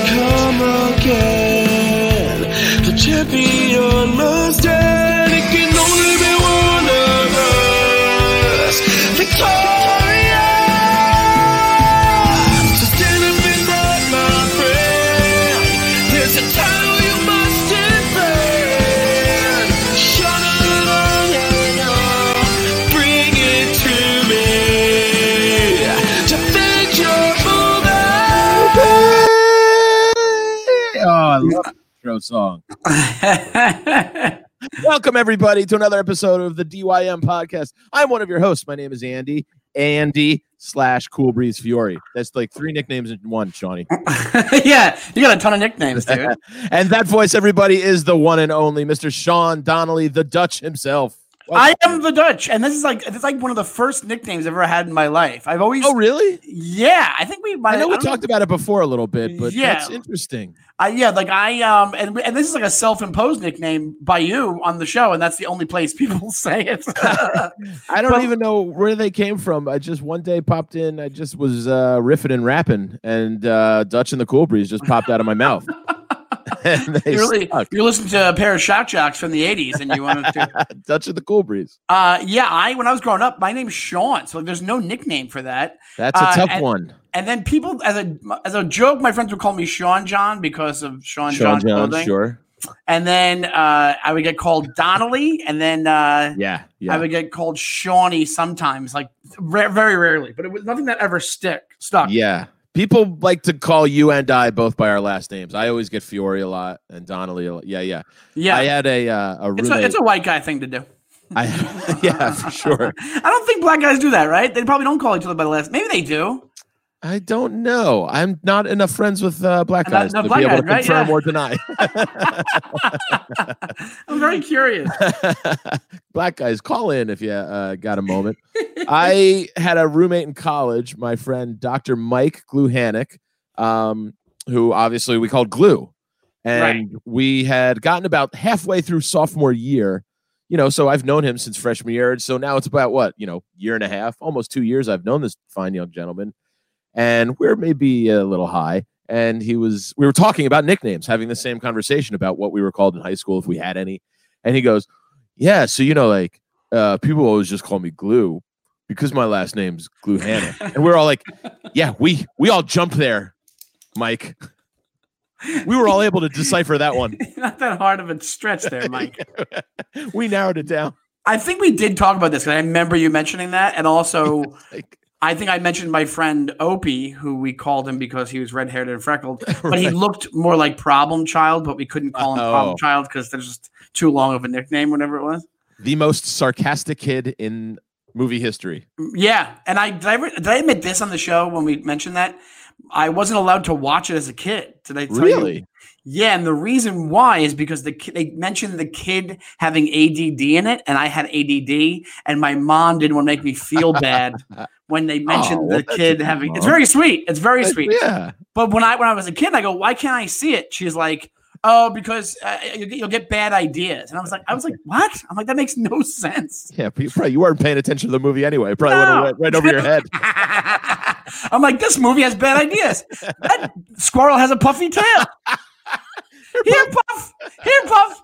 come again. Song. Welcome everybody to another episode of the DYM podcast. I'm one of your hosts. My name is Andy. Andy slash Cool Breeze Fiore. That's like three nicknames in one, Shawnee. yeah, you got a ton of nicknames, dude. and that voice, everybody, is the one and only Mr. Sean Donnelly, the Dutch himself. I am the Dutch, and this is like it's like one of the first nicknames I've ever had in my life. I've always, Oh, really? yeah, I think we. Might, I know we don't talked about it before a little bit, but Yeah. that's interesting. I, yeah, like I um, and and this is like a self-imposed nickname by you on the show, and that's the only place people say it. I don't But- even know where they came from. I just one day popped in. I just was uh, riffing and rapping, and uh, Dutch and the Cool Breeze just popped out of my mouth. you're, really, you're listening to a pair of shock jocks from the '80s, and you wanted to. touch and the Cool Breeze. Uh, yeah, I when I was growing up, my name's Sean, so there's no nickname for that. That's a Uh, tough and- one. And then people, as a as a joke, my friends would call me Sean John because of Sean, Sean John, John, clothing. sure. And then uh, I would get called Donnelly, and then uh, Yeah, I would get called Shawnee sometimes, like ra- very rarely, but it was nothing that ever stick stuck. Yeah. People like to call you and I both by our last names. I always get Fiore a lot and Donnelly. A lot. Yeah, yeah. yeah. I had a uh, a it's, a, it's a white guy thing to do. I, yeah, for sure. I don't think black guys do that, right? They probably don't call each other by the last. Maybe they do. I don't know. I'm not enough friends with uh, black guys to black be able to guys, right? confirm Yeah. or deny. I'm very curious. black guys, call in if you uh, got a moment. I had a roommate in college, my friend Dr. Mike Gluhanic, um, who obviously we called Glue. And we had gotten about halfway through sophomore year, you know, so I've known him since freshman year. So now it's about what, you know, year and a half, almost two years I've known this fine young gentleman. And we're maybe a little high. And he was, we were talking about nicknames, having the same conversation about what we were called in high school, if we had any. And he goes, Yeah, so you know, like uh, people always just call me Glue because my last name's Glue Hannah. and we're all like, Yeah, we we all jumped there, Mike. We were all able to decipher that one. Not that hard of a stretch there, Mike. we narrowed it down. I think we did talk about this because I remember you mentioning that, and also Like, I think I mentioned my friend Opie, who we called him because he was red haired and freckled, but he looked more like Problem Child, but we couldn't call him Oh. Problem Child because there's just too long of a nickname, whatever it was. the most sarcastic kid in movie history. Yeah, and I did I, ever, did I admit this on the show when we mentioned that I wasn't allowed to watch it as a kid. Did I tell you? Really? Yeah, and the reason why is because the they mentioned the kid having ADD in it, and I had ADD, and my mom didn't want to make me feel bad when they mentioned Oh, well, the kid having. good It's very sweet. It's very sweet. Yeah. But when I when I was a kid, I go, why can't I see it? She's like, oh, because uh, you'll, get, you'll get bad ideas, and I was like, I was like, what? I'm like, that makes no sense. Yeah. You probably you weren't paying attention to the movie anyway. It Probably No. went right over your head. I'm like, this movie has bad ideas. That squirrel has a puffy tail. Here, Puff. Here, Puff.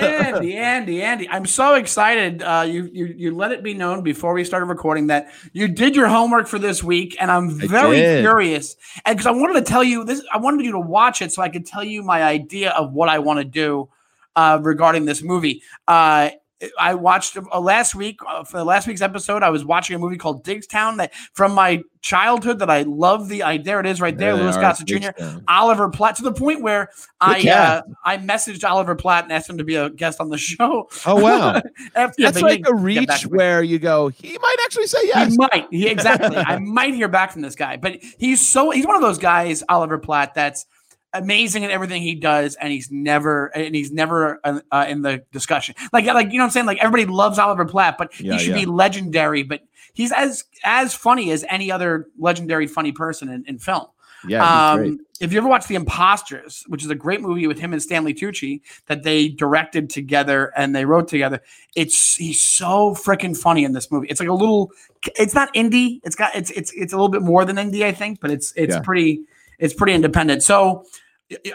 Andy, Andy, Andy. I'm so excited. Uh, you, you you let it be known before we started recording that you did your homework for this week, and I'm very curious. And because I wanted to tell you this, I wanted you to watch it so I could tell you my idea of what I want to do uh, regarding this movie. Uh, I watched uh, last week uh, for last week's episode. I was watching a movie called Diggstown that from my childhood that I love. The I there it is right there, Yeah, Louis Gossett Jr. Diggstown. Oliver Platt to the point where I uh. I messaged Oliver Platt and asked him to be a guest on the show. Oh wow. After, That's like a reach back to me. where you go, he might actually say yes. He might. He, exactly. I might hear back from this guy, but he's so he's one of those guys, Oliver Platt, that's amazing in everything he does, and he's never and he's never uh, uh, in the discussion. Like like you know what I'm saying? Like everybody loves Oliver Platt, but Yeah, he should yeah. be legendary. But he's as as funny as any other legendary funny person in, in film. Yeah. Um, if you ever watch The Imposters, which is a great movie with him and Stanley Tucci that they directed together and they wrote together, it's he's so freaking funny in this movie. It's like a little, it's not indie. It's got it's it's it's a little bit more than indie, I think, but it's it's Yeah. pretty it's pretty independent. So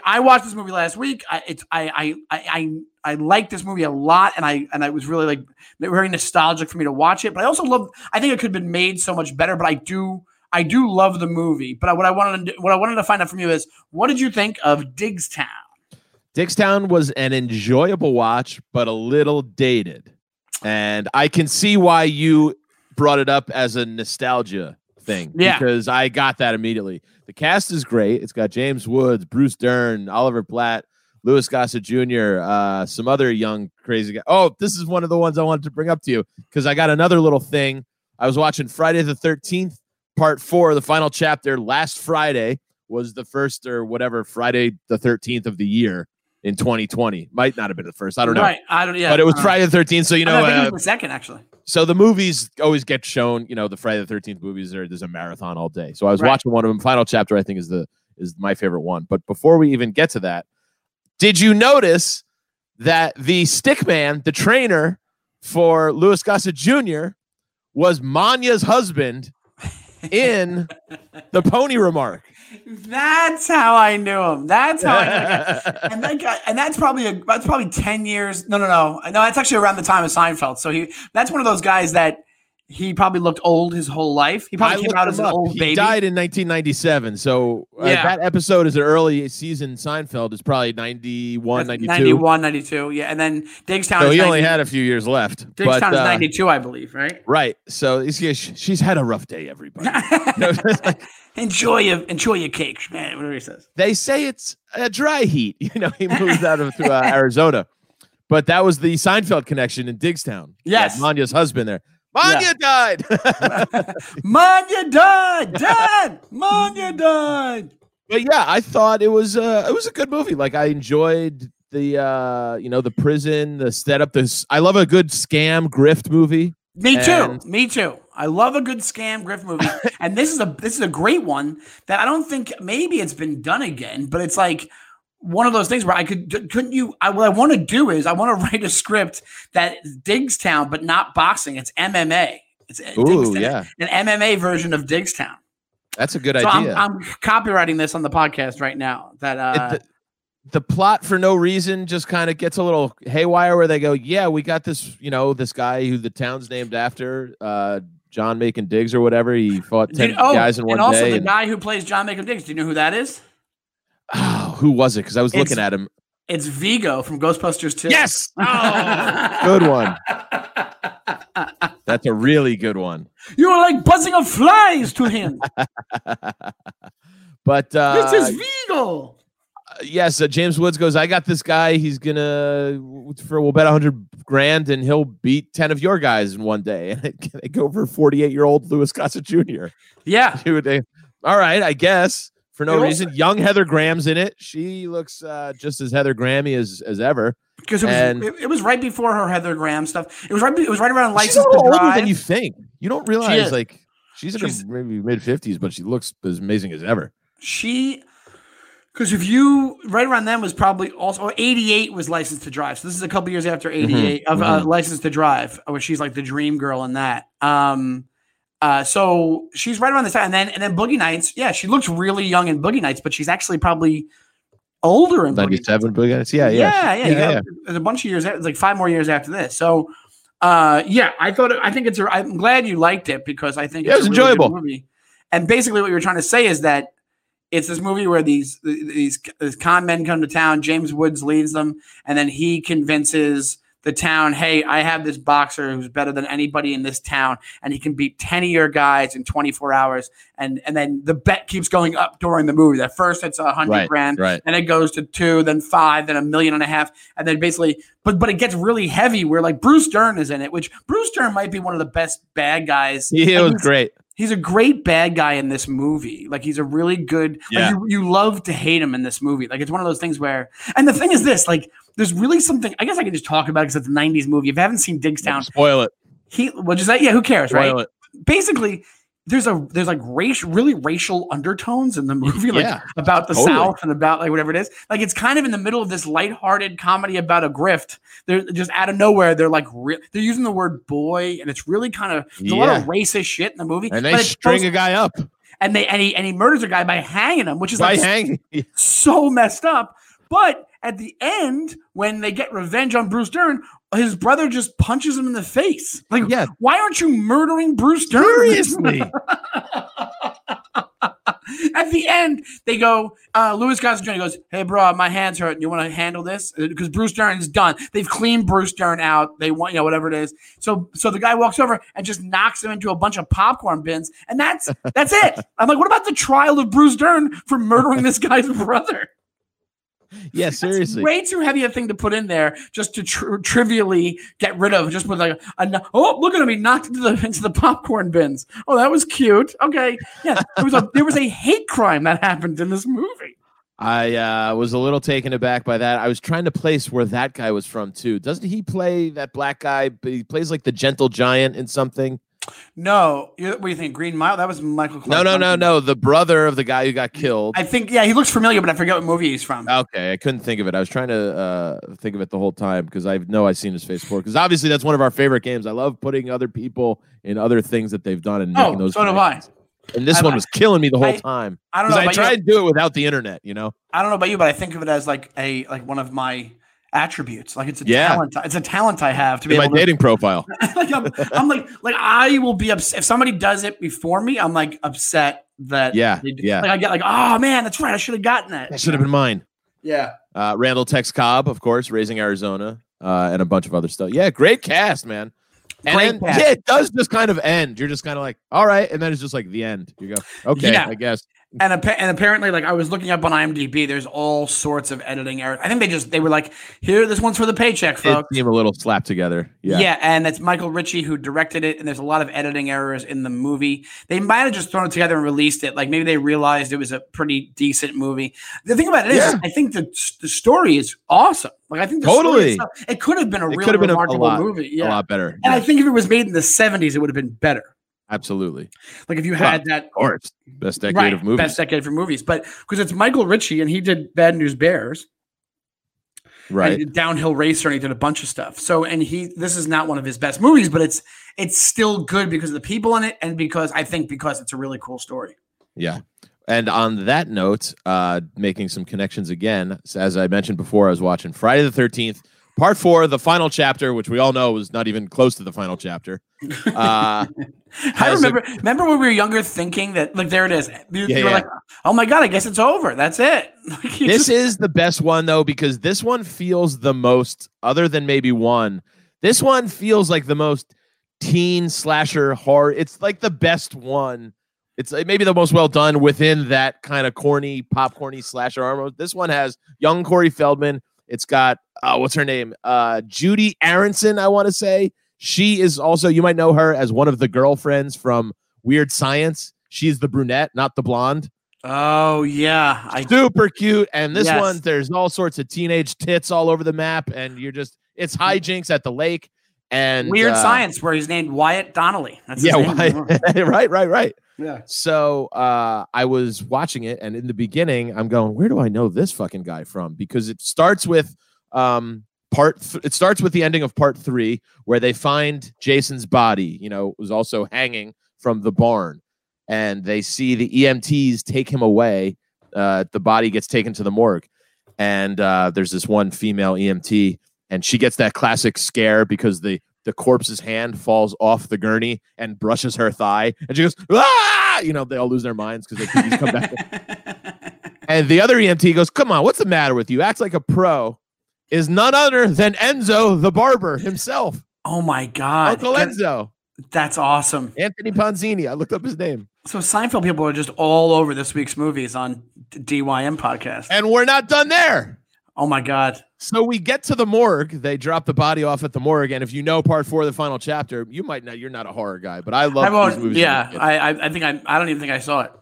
I watched this movie last week. I it's I I I I, I like this movie a lot, and I and I was really like very nostalgic for me to watch it. But I also love. I think it could have been made so much better. But I do I do love the movie. But what I wanted to, what I wanted to find out from you is what did you think of Diggstown? Dickstown was an enjoyable watch, but a little dated. And I can see why you brought it up as a nostalgia thing. Yeah. Because I got that immediately. The cast is great. It's got James Woods, Bruce Dern, Oliver Platt, Louis Gossett Jr., uh, some other young crazy guy. Oh, this is one of the ones I wanted to bring up to you because I got another little thing. I was watching Friday the 13th, part four, the final chapter last Friday was the first or whatever Friday the 13th of the year in 2020. Might not have been the first. I don't know. Right. I don't. Yeah. But it was uh, Friday the 13th. So, you know, I think it uh, was the second actually. so the movies always get shown, you know, the Friday the 13th movies are there's a marathon all day. So I was Right. watching one of them. Final chapter, I think, is the is my favorite one. But before we even get to that, did you notice that the stick man, the trainer for Louis Gossett Jr., was Manya's husband in the pony remark? That's how I knew him. That's how I knew. him. and that guy, and that's probably a, that's probably ten years. No, no, no, no. That's actually around the time of Seinfeld. So he that's one of those guys that he probably looked old his whole life. He I probably came out as an up. old he baby. died in 1997. So uh, Yeah. that episode is an early season Seinfeld is probably 91, 92. 91, 92. Yeah, and then Diggstown. So is he only had a few years left. Diggstown but, is uh, 92, I believe. Right. Right. So he's, yeah, sh- she's had a rough day, everybody. know, it's like- enjoy your enjoy your cake, man. Whatever he says. they say it's a dry heat. You know, he moves out of to, uh, Arizona. But that was the Seinfeld connection in Diggstown. Yes. Manya's husband there. Manya died. Manya died, Dad. Manya died. but yeah, I thought it was uh, it was a good movie. Like I enjoyed the uh, you know the prison, the setup. This I love a good scam grift movie. Me too. And- Me too. I love a good scam grift movie, and this is a this is a great one that I don't think maybe it's been done again, but it's like one of those things where I could couldn't you? I, what I want to do is I want to write a script that Diggstown, but not boxing. It's MMA. It's Ooh, Diggstown, yeah, an MMA version of Diggstown. that's a good So I'm, idea. I'm copywriting this on the podcast right now. That It- uh, the, the plot for no reason just kind of gets a little haywire where they go, yeah, we got this, you know, this guy who the town's named after, uh, John Macon Diggs or whatever. He fought 10 you- oh, guys in one day. and also day. the and- guy who plays John Macon Diggs. Do you know who that is? Oh, who was it? Because I was It's- looking at him. It's Vigo from Ghostbusters 2. Yes. Oh, good one. That's a really good one. You are like buzzing of flies to him. But uh, this is Vigo. Yes, uh, James Woods goes. I got this guy. He's gonna for we'll bet a hundred grand, and he'll beat ten of your guys in one day. And they go for forty-eight year old Louis Gossett Jr. Yeah. All right, I guess for no reason. Young Heather Graham's in it. She looks uh, just as Heather Grammy as as ever. Because it was And- it, it was right before her Heather Graham stuff. It was right. It was right around She's license to older drive. than you think. You don't realize is. like she's in her maybe mid fifties, but she looks as amazing as ever. she, because if you right around then was probably also eighty eight was licensed to drive. So this is a couple years after eighty eight of Uh, mhm. license to drive, where she's like the dream girl in that. Um, uh, so she's right around this time, and then and then Boogie Nights. Yeah, she looks really young in Boogie Nights, but she's actually probably older in Boogie Nights. Ninety-seven, but yeah, yeah, yeah, yeah. yeah, got- There's a bunch of years, like five more years after this. So, uh, yeah, I thought, I think it's, a, I'm glad you liked it because I think Yeah, it's it was a really enjoyable. movie. And basically, what you were trying to say is that it's this movie where these these, these con men come to town. James Woods leads them, and then he convinces the town, "Hey, I have this boxer who's better than anybody in this town, and he can beat ten of your guys in 24 hours." And and then the bet keeps going up during the movie. At first, it's a hundred Right, grand, right. and it goes to two, then five, then a million and a half, and then basically, but but it gets really heavy. Where like Bruce Dern is in it, which Bruce Dern might be one of the best bad guys. He was great. He's a great bad guy in this movie. Like he's a really good. Yeah. Like you, you love to hate him in this movie. Like it's one of those things where. And the thing is this: like there's really something. I guess I can just talk about it because it's a '90s movie. If you haven't seen Diggstown, Spoil it. he. Well, just that. Yeah, who cares, right? It. basically there's a there's like race really racial undertones in the movie, like Yeah, about the totally. South and about like whatever it is. Like it's kind of in the middle of this lighthearted comedy about a grift. They're just out of nowhere. They're like re- they're using the word boy, and it's really kind of there's a lot of racist shit in the movie. and they string a guy up and they and he and he murders a guy by hanging him, which is by like hanging. so messed up. But at the end, when they get revenge on Bruce Dern, his brother just punches him in the face. Like, Yeah. why aren't you murdering Bruce Dern? Seriously. At the end, they go, uh, Louis Gossett Jr. goes, Hey, bro, my hands hurt. You want to handle this? Because Bruce Dern's done. They've cleaned Bruce Dern out. They want, you know, whatever it is. So, so the guy walks over and just knocks him into a bunch of popcorn bins, and that's that's it. I'm like, what about the trial of Bruce Dern for murdering this guy's brother? yeah, seriously. way too heavy a thing to put in there just to tr- trivially get rid of. Just with like, a, oh, look at him, he knocked into the into the popcorn bins. Oh, that was cute. Okay, yeah, there was a there was a hate crime that happened in this movie. I uh, was a little taken aback by that. I was trying to place where that guy was from too. Doesn't he play that black guy? But he plays like the gentle giant in something. No, you, what do you think? Green Mile? That was Michael. No, Clark no, no, Duncan. no. The brother of the guy who got killed. I think yeah, he looks familiar, but I forget what movie he's from. Okay, I couldn't think of it. I was trying to uh, think of it the whole time because I know I've seen his face before. Because obviously that's one of our favorite games. I love putting other people in other things that they've done and making oh, those. so do I. And this I- one was killing me the whole I- time I don't know I tried you. to do it without the internet. You know. I don't know about you, but I think of it as like a like one of my attributes. Like it's a Yeah. talent. It's a talent I have to be In my able to dating profile. like I'm, I'm like like I will be upset if somebody does it before me. I'm like upset that Yeah, yeah. Like I get like oh man, that's right. I should have gotten that. That should have been mine. Yeah. Uh, Randall Tex Cobb, of course, Raising Arizona, uh, and a bunch of other stuff. Yeah, great cast, man. And Great then, cast. yeah, it does just kind of end. You're just kind of like, all right, and then it's just like the end. You go, okay, Yeah. I guess. And appa- and apparently like I was looking up on IMDb. There's all sorts of editing errors. I think they just they were like here this one's for the paycheck, It folks. seemed a little slapped together. Yeah. Yeah. and that's Michael Ritchie who directed it, and there's a lot of editing errors in the movie. They might have just thrown it together and released it. Like maybe they realized it was a pretty decent movie. The thing about it is, Yeah. I think the the story is awesome. Like I think the story Totally. itself- it could have been a It really could have been a, a lot, movie. Yeah, a lot better. and Yeah, I think if it was made in the 70s, it would have been better. Absolutely. Like if you Well, had that Of course, best decade right, of movies. best decade for movies, but because it's Michael Ritchie and he did Bad News Bears. right. and downhill racer and he did a bunch of stuff so and he this is not one of his best movies but it's it's still good because of the people in it and because i think because it's a really cool story Yeah. And on that note, uh, making some connections again, as I mentioned before, I was watching Friday the 13th, part four, the final chapter, which we all know was not even close to the final chapter. Uh, i Has a- remember remember when we were younger thinking that like there it is you, Yeah, you were yeah. like oh my god i guess it's over that's it Like, this just- is the best one, though, because this one feels the most, other than maybe one, this one feels like the most teen slasher horror. It's like the best one. It's like maybe the most well done within that kind of corny, popcorny slasher horror. This one has young Corey Feldman. It's got uh, what's her name? Uh, Judie Aronson, I want to say. She is also, you might know her as one of the girlfriends from Weird Science. She's the brunette, not the blonde. oh yeah i Super cute. And this Yes. one, there's all sorts of teenage tits all over the map, and you're just it's hijinks at the lake. And weird uh, science where he's named wyatt donnelly that's his Yeah, name. why- right, right, right. yeah So uh, I was watching it, and in the beginning, I'm going, "Where do I know this fucking guy from?" Because it starts with um, part. Th- it starts with the ending of part three, where they find Jason's body. You know, was also hanging from the barn, and they see the EMTs take him away. Uh, the body gets taken to the morgue, and uh, there's this one female EMT, and she gets that classic scare because the the corpse's hand falls off the gurney and brushes her thigh, and she goes, "Ah!" You know, they all lose their minds because they come back. And the other EMT goes, "Come on, what's the matter with you? Act like a pro." Is none other than Enzo the barber himself, oh my god Uncle Enzo, that's awesome Anthony Ponzini. I looked up his name, so seinfeld people are just all over this week's movies on dym podcast and we're not done there. Oh my god So we get to the morgue. They drop the body off at the morgue, and if you know part four of the final chapter, you might not. You're not a horror guy, but I love I these won't, movies. yeah, I, I, I think I, I don't even think I saw it.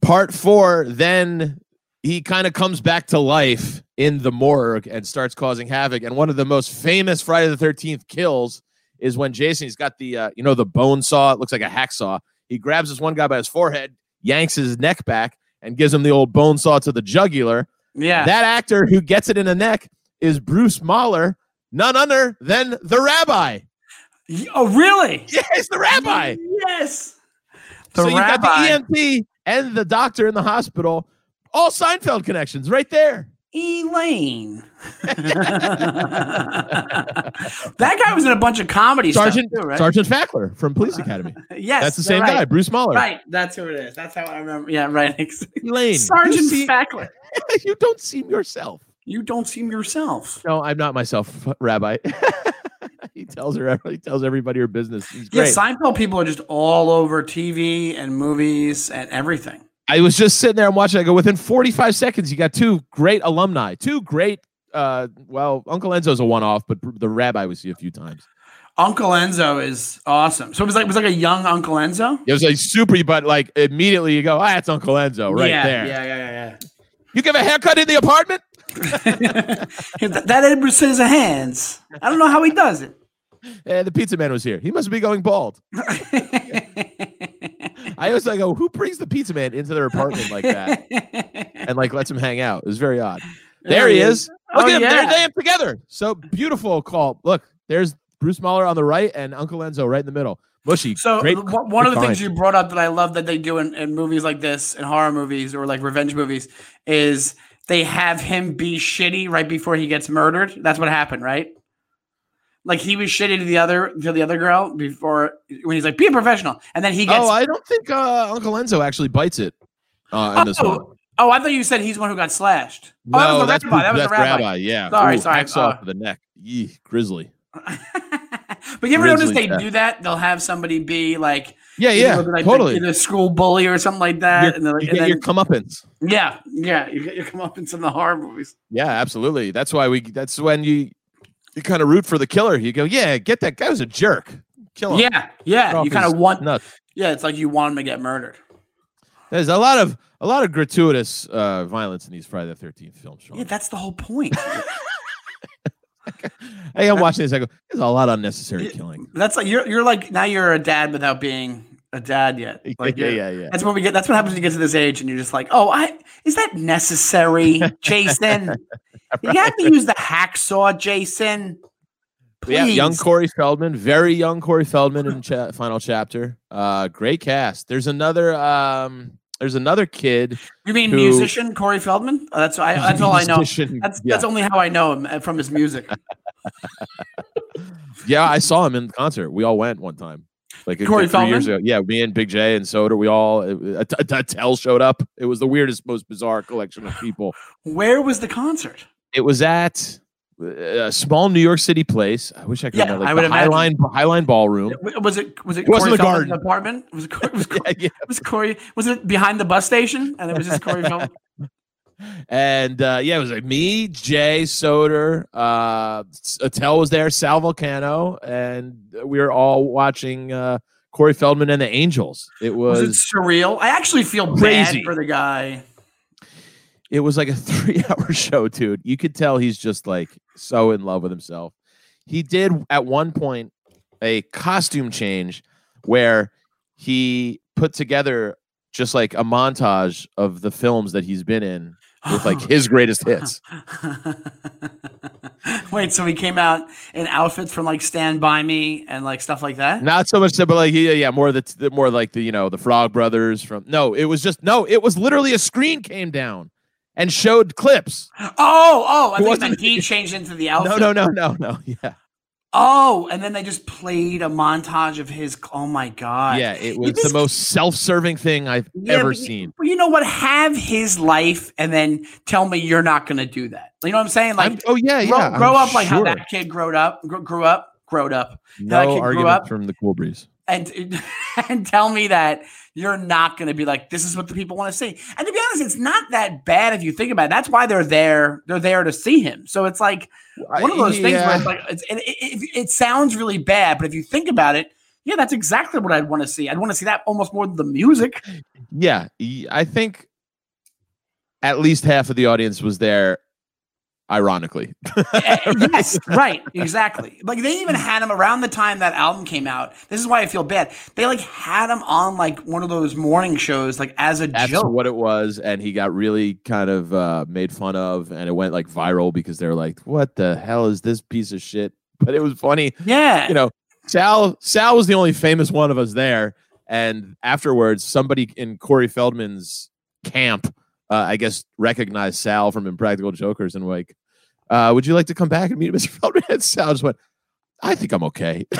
part four, then he kind of comes back to life in the morgue and starts causing havoc. And one of the most famous Friday the Thirteenth kills is when Jason he's got the uh, you know the bone saw. It looks like a hacksaw. He grabs this one guy by his forehead, yanks his neck back, and gives him the old bone saw to the jugular. Yeah. That actor who gets it in the neck is Bruce Mahler, none other than the rabbi. Oh, really? Yeah, it's the rabbi. Yes. The so you got the EMT and the doctor in the hospital. All Seinfeld connections right there. Elaine. that guy was in a bunch of comedy Sergeant stuff too, right? Sergeant Fackler from Police uh, Academy. yes, That's the same right. guy, Bruce Mahler. Right, that's who it is. That's how I remember. Yeah, right. Elaine, Sergeant Fackler. you don't seem yourself. You don't seem yourself. No, I'm not myself, Rabbi. he tells her. He tells everybody her business. He's Yeah, great. Seinfeld people are just all over TV and movies and everything. I was just sitting there and watching. I go within 45 seconds. You got two great alumni, two great. Uh, well, Uncle Enzo's a one-off, but the Rabbi we see a few times. Uncle Enzo is awesome. So it was like it was like a young Uncle Enzo. It was like super, but like immediately you go, ah, it's Uncle Enzo right there. yeah, there. Yeah, yeah, You give a haircut in the apartment? that, Edward Scissorhands. I don't know how he does it. Eh, the pizza man was here. He must be going bald. I always like, go, who brings the pizza man into their apartment like that and like lets him hang out? It was very odd. There, he is. Look Oh, at him. yeah. They're, they are together. So beautiful call. Look, there's Bruce Mahler on the right and Uncle Enzo right in the middle. Mushy. So great, w- one of the things you brought up that I love that they do in, in movies like this, in horror movies or like revenge movies, is they have him be shitty right before he gets murdered. That's what happened, right? Like he was shitty to the other to the other girl before when he's like, "Be a professional," and then he gets. Oh, I don't think uh, Uncle Enzo actually bites it uh, in this one. oh, oh, I thought you said he's the one who got slashed. oh, that was No, the that's, rabbi. That was that's the rabbi. Yeah. Sorry, Ooh, sorry. Hacksaw Uh, to the neck. Yee, grisly. but you ever notice they death. do that? They'll have somebody be like, Yeah, you yeah, know, like totally. the, the school bully or something like that, You're- and, they're like, you and get your comeuppance. yeah, yeah, you get your comeuppance in the horror movies. Yeah, absolutely. That's why we. That's when you you kind of root for the killer. You go, yeah, get that guy was a jerk. Kill him. Yeah, yeah. You kind of want. nuts. Yeah, it's like you want him to get murdered. There's a lot of a lot of gratuitous uh, violence in these Friday the Thirteenth films. Sean. Yeah, that's the whole point. hey, I'm watching this. I go, there's a lot of unnecessary killing. that's like you're you're like now you're a dad without being a dad yet. Like yeah, yeah, yeah. That's what we get. That's what happens when you get to this age, and you're just like, oh, I is that necessary, Jason? You have to use the hacksaw, Jason. Please. Yeah, young Corey Feldman, very young Corey Feldman in cha- final chapter. Uh, great cast. There's another. Um, there's another kid. You mean who- musician Corey Feldman? Oh, that's I, that's all I know. That's yeah. that's only how I know him uh, from his music. Yeah, I saw him in concert. We all went one time, like a Corey three years ago. Yeah, me and Big J and Soder. We all. Tell showed up. It was the weirdest, most bizarre collection of people. Where was the concert? It was at a small New York City place. I wish I could Yeah, remember, like I would the. Highline Highline Ballroom. Was it was it, It wasn't Corey the Feldman's garden. apartment? Was it, Corey, was, Corey, Yeah, yeah. was Corey? Was it behind the bus station? And it was just Corey Feldman. And uh, yeah, it was like me, Jay, Soder, uh, Attell was there, Sal Vulcano, and we were all watching uh, Corey Feldman and the Angels. It Was, was, it surreal? I actually feel Crazy. bad for the guy. It was like a three hour show, dude. You could tell he's just like so in love with himself. He did at one point a costume change where he put together just like a montage of the films that he's been in with like his greatest hits. Wait, so he came out in outfits from like Stand By Me and like stuff like that? Not so much, but like yeah, yeah, more the, the more like the you know the Frog Brothers from. No, it was just no. It was literally a screen came down and showed clips. Oh, oh, I think he changed into the outfit. No, no, no, no, no. Yeah, Oh, and then they just played a montage of his. Oh my god. yeah. It was this- the most self-serving thing I've Yeah, ever you- seen. Well, you know what? Have his life and then tell me you're not going to do that. You know what I'm saying? Like, I'm- oh yeah, grow, yeah. grow I'm up like how that kid grew up, grew, grew up, growed up, that No kid grew argument up. from the Cool Breeze. and and tell me that you're not going to be like this is what the people want to see. And to be honest, it's not that bad if you think about it. That's why they're there. They're there to see him. So it's like one of those things where it's like it's, it, it, it sounds really bad, but if you think about it, yeah, that's exactly what I'd want to see. I'd want to see that almost more than the music. yeah, I think at least half of the audience was there ironically. Yes, right, exactly. Like they even had him around the time that album came out. This is why I feel bad. They like had him on like one of those morning shows, like as a That's joke. what it was, and he got really kind of uh, made fun of, and it went like viral because they're like, "What the hell is this piece of shit?" But it was funny, yeah, you know. Sal Sal was the only famous one of us there, and afterwards, somebody in Corey Feldman's camp, uh, I guess, recognized Sal from Impractical Jokers, and like, uh, "Would you like to come back and meet Mr. Feldman?" And Sal just went, "I think I'm okay."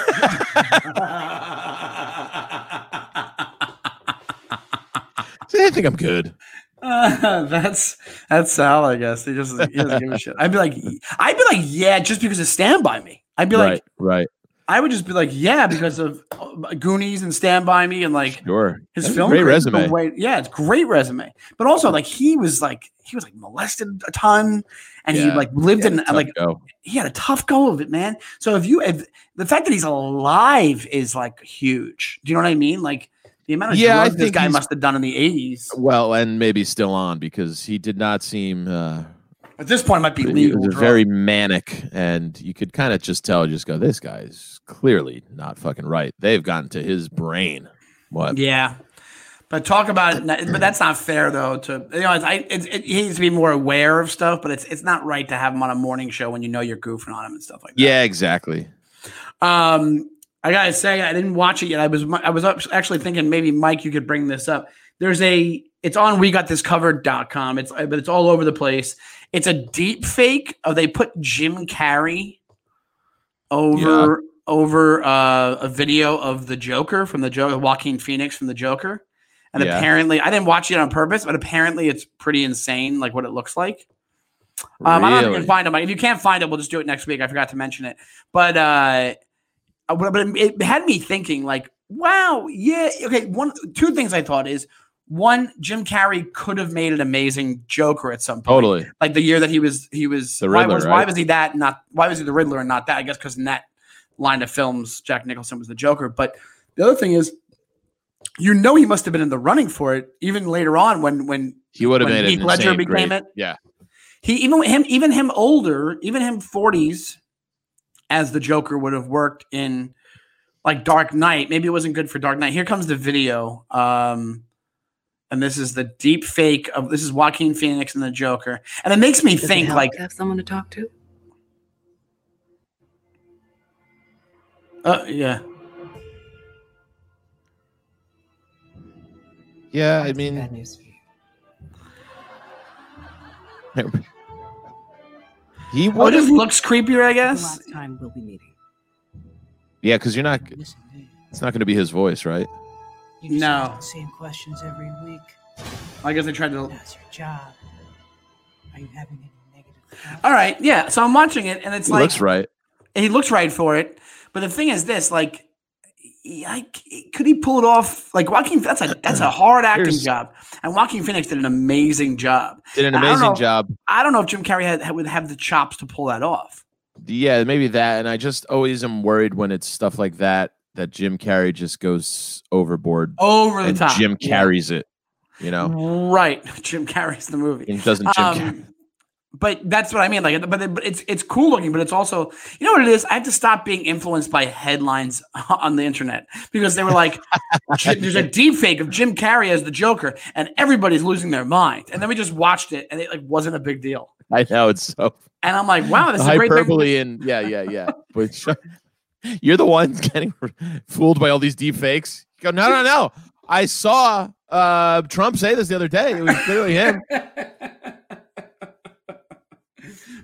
I think I'm good. Uh, that's that's Sal, I guess. He just he doesn't give a shit. I'd be like, I'd be like, yeah, just because of Stand By Me. I'd be right, like, right, I would just be like, yeah, because of uh, Goonies and Stand By Me and like sure. his That's film. great resume. way- yeah, it's great resume. But also, like, he was like, he was like molested a ton, and he like lived in like go. he had a tough go of it, man. So if you if the fact that he's alive is like huge. Do you know what I mean? Like the amount of Yeah, drugs this guy must have done in the eighties. Well, and maybe still on because he did not seem. Uh, At this point, it might be legal. very manic, and you could kind of just tell, just go, this guy's clearly not fucking right. They've gotten to his brain. What? Yeah. But talk about it, but that's not fair though. To you know, it's, I, it's, it, he needs to be more aware of stuff. But it's it's not right to have him on a morning show when you know you're goofing on him and stuff like that. Yeah, exactly. Um, I gotta say, I didn't watch it yet. I was I was actually thinking maybe Mike, you could bring this up. There's a it's on we got this covered.com. It's but it's all over the place. It's a deep fake. Of they put Jim Carrey over over uh, a video of the Joker from the Joker, Joaquin Phoenix from the Joker. And Yeah. apparently, I didn't watch it on purpose, but apparently, it's pretty insane, like what it looks like. Um, I don't know if you can find it. Mike. If you can't find it, we'll just do it next week. I forgot to mention it, but uh, but it had me thinking, like, wow, yeah, okay. One, two things I thought is one, Jim Carrey could have made an amazing Joker at some point, Totally. like the year that he was he was. The why Riddler, was why was he that? Not why was he the Riddler and not that? I guess because in that line of films, Jack Nicholson was the Joker. But the other thing is, you know, he must have been in the running for it even later on when when He would have When made. Heath Ledger insane became great. it? Yeah. he even him even him older even him 40s as the joker would have worked in like dark knight maybe it wasn't good for dark knight here comes the video um and this is the deep fake of this is joaquin phoenix and the joker and it makes me Does think like have someone to talk to. uh, yeah Yeah. I mean, bad news for you. he it would have. just looks creepier i The guess last time we'll be meeting. Yeah, because you're not. It's not going to be his voice, right? you just No. the same questions every week. i guess i tried to That's your job. Are you having any negative thoughts? all right yeah so i'm watching it and it's He like looks right. he looks right for it. But the thing is, this like, he- I, could he pull it off? Like Joaquin, that's a that's a hard acting Here's- job, and Joaquin Phoenix did an amazing job. Did an I amazing know. job. I don't know if Jim Carrey had, would have the chops to pull that off. Yeah, maybe that. And I just always am worried when it's stuff like that that Jim Carrey just goes overboard Over the and top, Jim Yeah. carries it. You know, right? Jim carries the movie. and doesn't Jim. Um, but that's what I mean. Like, but, but it's it's cool looking, but it's also you know what it is. I have to stop being influenced by headlines on the internet because they were like, "There's a deep fake of Jim Carrey as the Joker," and everybody's losing their mind. And then we just watched it, and it like wasn't a big deal. I know it's so And I'm like, "Wow, this is a great thing." hyperbole and yeah, yeah, yeah. But you're the one getting fooled by all these deep fakes. You go, no, no, no. I saw uh, Trump say this the other day. It was clearly him.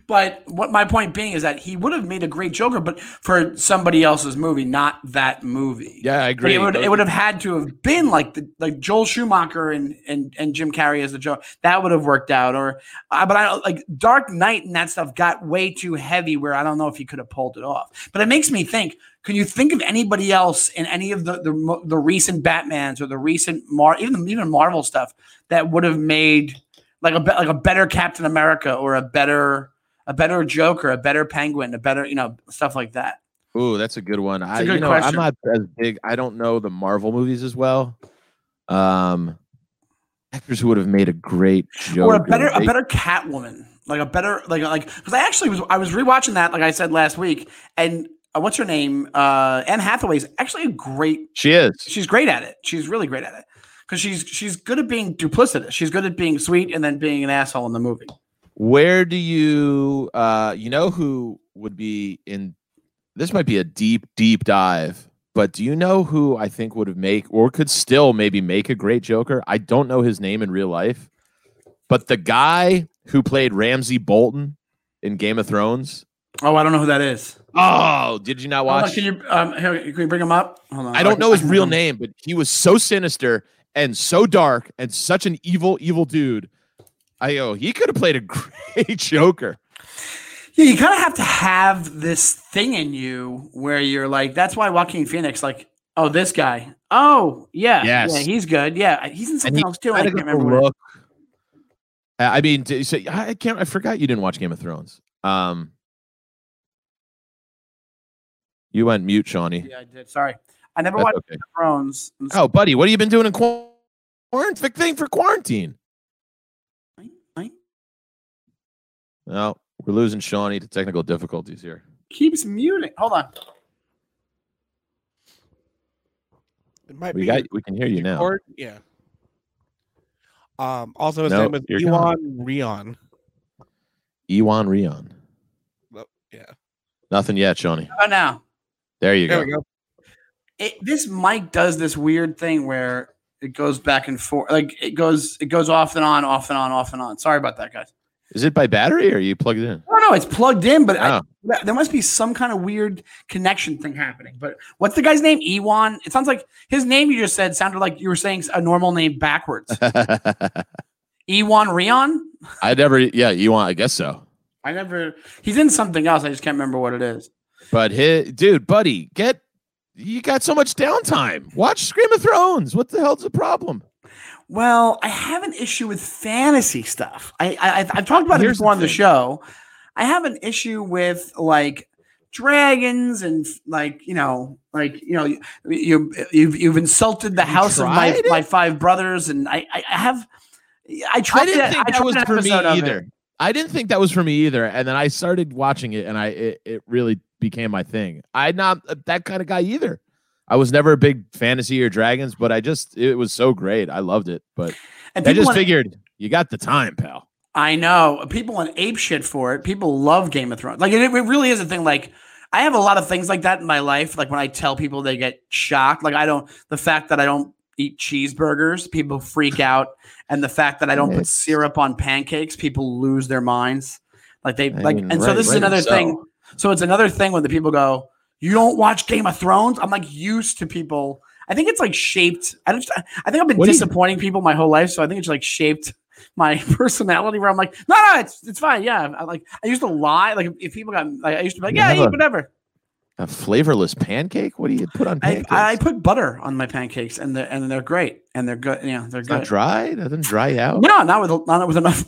But what my point being is that he would have made a great Joker, but for somebody else's movie, not that movie. Yeah, I agree. it would it would have had to have been like the like Joel Schumacher and and and Jim Carrey as the Joker. That would have worked out. Or uh, but I don't like Dark Knight and that stuff got way too heavy where I don't know if he could have pulled it off. But it makes me think. Can you think of anybody else in any of the the, the recent Batman's or the recent Mar even even Marvel stuff that would have made like a like a better Captain America or a better a better Joker, a better Penguin, a better you know stuff like that. Ooh, that's a good one. I, good you know, I'm not as big. I don't know the Marvel movies as well. Um, actors who would have made a great Joker. or a better a better Catwoman, like a better like like because I actually was I was rewatching that like I said last week, and uh, what's her name? Uh, Anne Hathaway's actually a great. She is. She's great at it. She's really great at it because she's she's good at being duplicitous. She's good at being sweet and then being an asshole in the movie. Where do you uh you know who would be in this might be a deep deep dive, but do you know who I think would have make or could still maybe make a great Joker? I don't know his name in real life, but the guy who played Ramsay Bolton in Game of Thrones. Oh, I don't know who that is. Oh, did you not Hold on, watch? can you um here, can you bring him up? Hold on. I don't know his real name, but he was so sinister and so dark and such an evil, evil dude. I go, he could have played a great Joker. Yeah, you kind of have to have this thing in you where you're like, that's why Joaquin Phoenix, like, oh, this guy. Oh, yeah. Yes. Yeah, he's good. Yeah. He's in something he else too. I can't remember what look. I mean, say, I can't. I forgot you didn't watch Game of Thrones. Um, you went mute, Shawnee. Yeah, I did. Sorry. I never That's watched okay. Thrones. Oh, buddy, what have you been doing in quarantine? Thing for quarantine? I- No, we're losing Shawnee to technical difficulties here. keeps muting. Hold on. It might We be got. We can hear you now. Discord, Yeah. Um. Also, his No, name is you're Iwan Rheon. Iwan Rheon. Well, Yeah. Nothing yet, Shawnee. Oh, now. There you There go. we go. It, this mic does this weird thing where it goes back and forth. Like it goes, it goes off and on, off and on, off and on. Sorry about that, guys. Is it by battery or are you plugged in? No, no, it's plugged in, but I, Oh. there must be some kind of weird connection thing happening. But what's the guy's name? Iwan. It sounds like his name you just said sounded like you were saying a normal name backwards. Iwan Rheon. I never. Yeah, Iwan. I guess so. I never. He's in something else. I just can't remember what it is. But his dude, buddy, get you got so much downtime. Watch Scream of Thrones. What the hell's the problem? Well, I have an issue with fantasy stuff. I, I I've- I've talked about it Here's the before on the show. I have an issue with like dragons and like you know like you know you, you you've you've insulted the Have house of my it? my five brothers and I I, have I tried I didn't that- think I that was for me it. either. I didn't think that was for me either. And then I started watching it, and I it, it really became my thing. I'm not that kind of guy either. I was never a big fantasy or dragons, but I just it was so great. I loved it. But And I people just went- figured you got the time, pal. I know people went ape shit for it. People love Game of Thrones. Like it, it really is a thing. Like I have a lot of things like that in my life. Like when I tell people, they get shocked. Like I don't. The fact that I don't eat cheeseburgers, people freak out, and the fact that I don't put syrup on pancakes, people lose their minds. Like they I like, mean, and so right- this is another so. thing. So it's another thing when the people go, "You don't watch Game of Thrones." I'm like used to people. I think it's like shaped. I just. I think I've been What do you- disappointing people my whole life, so I think it's like shaped my personality where I'm like, no, no, it's it's fine. Yeah, I like I used to lie. Like if people got, like, I used to be like, You yeah, eat whatever. A flavorless pancake? What do you put on I, pancakes? I put butter on my pancakes, and they're and they're great, and they're good. Yeah, they're it's not good. dry. Doesn't dry out. No, not with not with enough.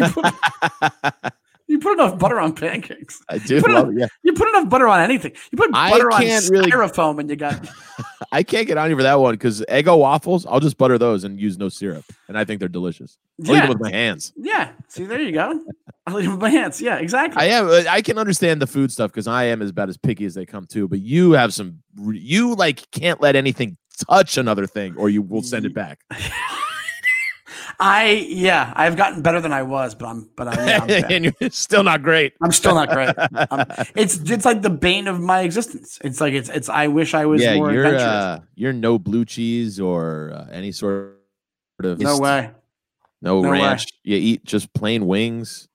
you, put, enough butter on pancakes. I do put it love it. Yeah, You put enough butter on anything. You put butter on really- styrofoam, and you got. I can't get on you for that one because Eggo waffles. I'll just butter those and use no syrup, and I think they're delicious. I'll eat Yeah, them with my hands. yeah. See, there you go. I'll eat it with my hands. Yeah, exactly. I am. uh, I can understand the food stuff because I am as about as picky as they come too. But you have some. You like can't let anything touch another thing, or you will send it back. I yeah, I've gotten better than I was, but I'm but I'm, yeah, I'm, and you're still not great. I'm still not great. Um, it's it's like the bane of my existence. It's like it's it's. I wish I was yeah, more you're adventurous. uh, you're no blue cheese or uh, any sort of no way, no, No way. ranch. You eat just plain wings.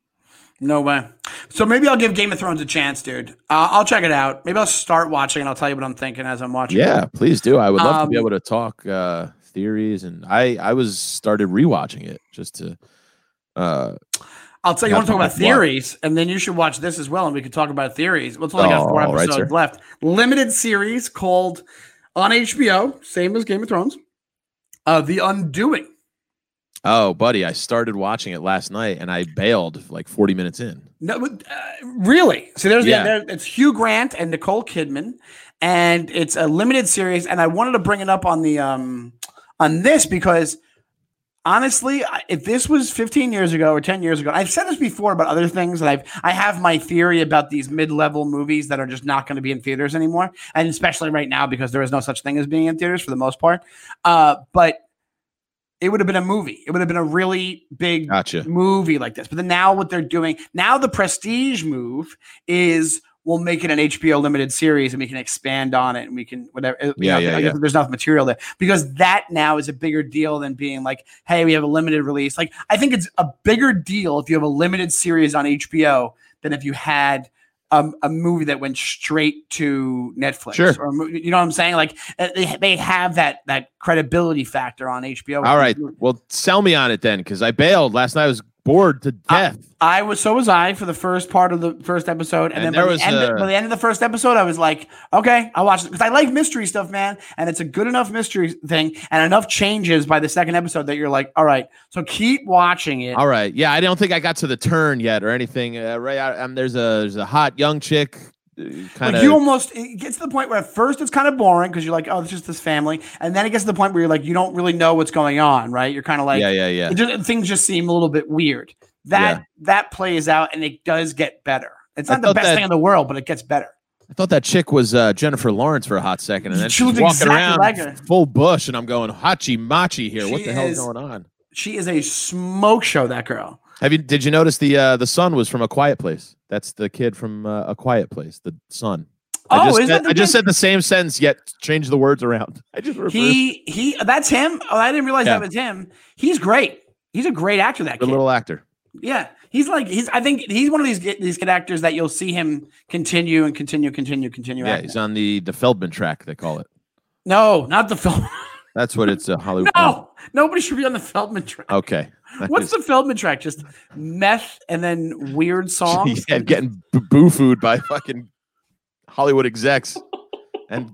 no way. So maybe I'll give Game of Thrones a chance, dude. Uh, I'll check it out. Maybe I'll start watching and I'll tell you what I'm thinking as I'm watching. it. Yeah, please do. I would love to be Um, able to talk uh, theories, and I I was started rewatching it just to. Uh, I'll tell you. You want to talk about theories, and then you should watch this as well, and we can talk about theories. Let's only got four episodes sir. left. Limited series called on HBO, same as Game of Thrones. Uh, The Undoing. oh, buddy, I started watching it last night, and I bailed like forty minutes in. No, but, uh, really. So there's Yeah. the, there, it's Hugh Grant and Nicole Kidman, and it's a limited series. And I wanted to bring it up on the um on this because honestly, if this was 15 years ago or 10 years ago, I've said this before about other things, and I've I have my theory about these mid-level movies that are just not going to be in theaters anymore, and especially right now because there is no such thing as being in theaters for the most part. Uh, but it would have been a movie. It would have been a really big Gotcha. movie like this. But then now what they're doing now, the prestige move is we'll make it an HBO limited series and we can expand on it and we can whatever. you Yeah, know, yeah, I guess yeah. There's enough material there because that now is a bigger deal than being like, hey, we have a limited release. Like I think it's a bigger deal if you have a limited series on HBO than if you had. Um, a movie that went straight to Netflix, Sure. or you know what I'm saying? Like uh, they, they have that that credibility factor on HBO. All right. Well, sell me on it then, because I bailed last night. I was bored to death. I was so was I for the first part of the first episode, and, And then there by the, was end, a- by the end of the first episode, I was like, okay, I'll watch it because I like mystery stuff, man, and it's a good enough mystery thing, and enough changes by the second episode that you're like, all right, so keep watching it. All right. Yeah, I don't think I got to the turn yet or anything. Uh, right. I, um, there's a there's a hot young chick. Kind Like of. you almost it gets to the point where at first it's kind of boring because you're like, oh, it's just this family, and then it gets to the point where you're like, you don't really know what's going on, right? You're kind of like, yeah, yeah, yeah. just, things just seem a little bit weird. That Yeah. that plays out and it does get better. It's not the best that- thing in the world, but it gets better. I thought that chick was uh, Jennifer Lawrence for a hot second, and then She she's walking exactly around like full bush, and I'm going hachi machi here. what the hell is- going on? She is a smoke show. That girl. Have you? Did you notice the uh, the son was from A Quiet Place? That's the kid from uh, A Quiet Place. The son. I Oh, just is said, that the I just said the same sentence, yet changed the words around. I just reversed He he. That's him. Oh, I didn't realize Yeah. that was him. He's great. He's a great actor. That the kid. little actor. yeah. He's like he's. I think he's one of these these good actors that you'll see him continue and continue, continue, continue. Yeah, he's on the the Feldman track. They call it. no, not the film. That's what it's a Hollywood. no, nobody should be on the Feldman track. Okay. What's the Feldman track? Just meth and then weird songs. yeah, getting boo food by fucking Hollywood execs, and,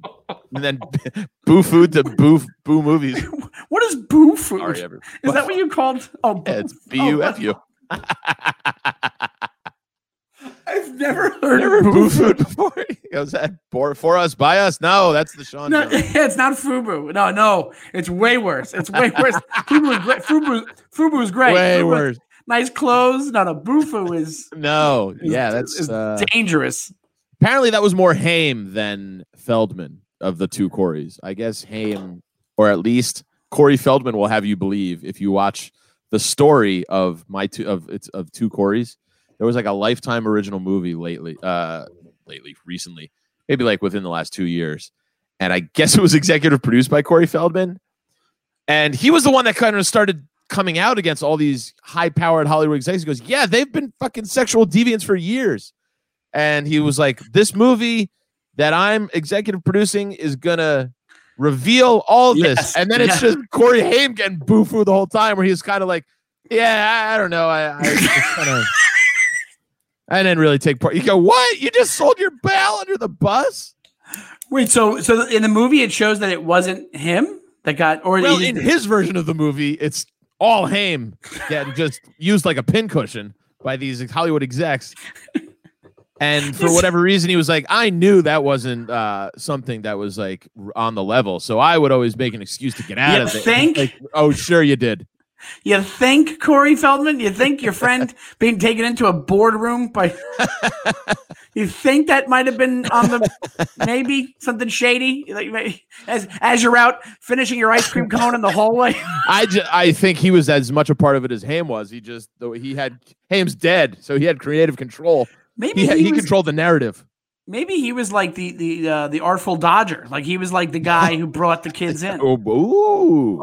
and then boo food to boo boo movies. what is boo food? Sorry. Is that what you called? Oh, Yeah, it's boo- B U F U. I've never heard Never of boo food before. Was that for, for us by us? No, that's the Sean. No, it's not Fubu. No, no, it's way worse. It's way worse. Fubu is great. Fubu, Fubu is great. Way worse. Nice clothes. No, no, Bufu is, No, is- yeah, that's is uh, dangerous. apparently that was more Haim than Feldman of the two Corys. I guess Haim, or at least Corey Feldman, will have you believe if you watch the story of my two of it's of two Corys. There was like a lifetime original movie lately, uh, lately, recently, maybe like within the last two years, and I guess it was executive produced by Corey Feldman, and he was the one that kind of started coming out against all these high-powered Hollywood executives. He goes, "Yeah, they've been fucking sexual deviants for years." and he was like, "This movie that I'm executive producing is gonna reveal all this," Yes, and then it's yeah. just Corey Haim getting boo-foo the whole time, where he's kind of like, "Yeah, I, I don't know, I, I kind of." I didn't really take part. You go, what? You just sold your bail under the bus? Wait, so so in the movie it shows that it wasn't him that got, or Well, in his version of the movie, it's all Haim getting just used like a pincushion by these Hollywood execs. And for whatever reason, he was like, I knew that wasn't uh, something that was like on the level. So I would always make an excuse to get out You of it. think? Like, oh, sure you did. You think Corey Feldman? You think your friend being taken into a boardroom by? you think that might have been on the maybe something shady? Like, As as you're out finishing your ice cream cone in the hallway. I, ju- I think he was as much a part of it as Haim was. He just, he had, Haim's dead. So he had creative control. Maybe He, he, he was, controlled the narrative. Maybe he was like the the uh, the artful dodger. Like he was like the guy who brought the kids in. Oh.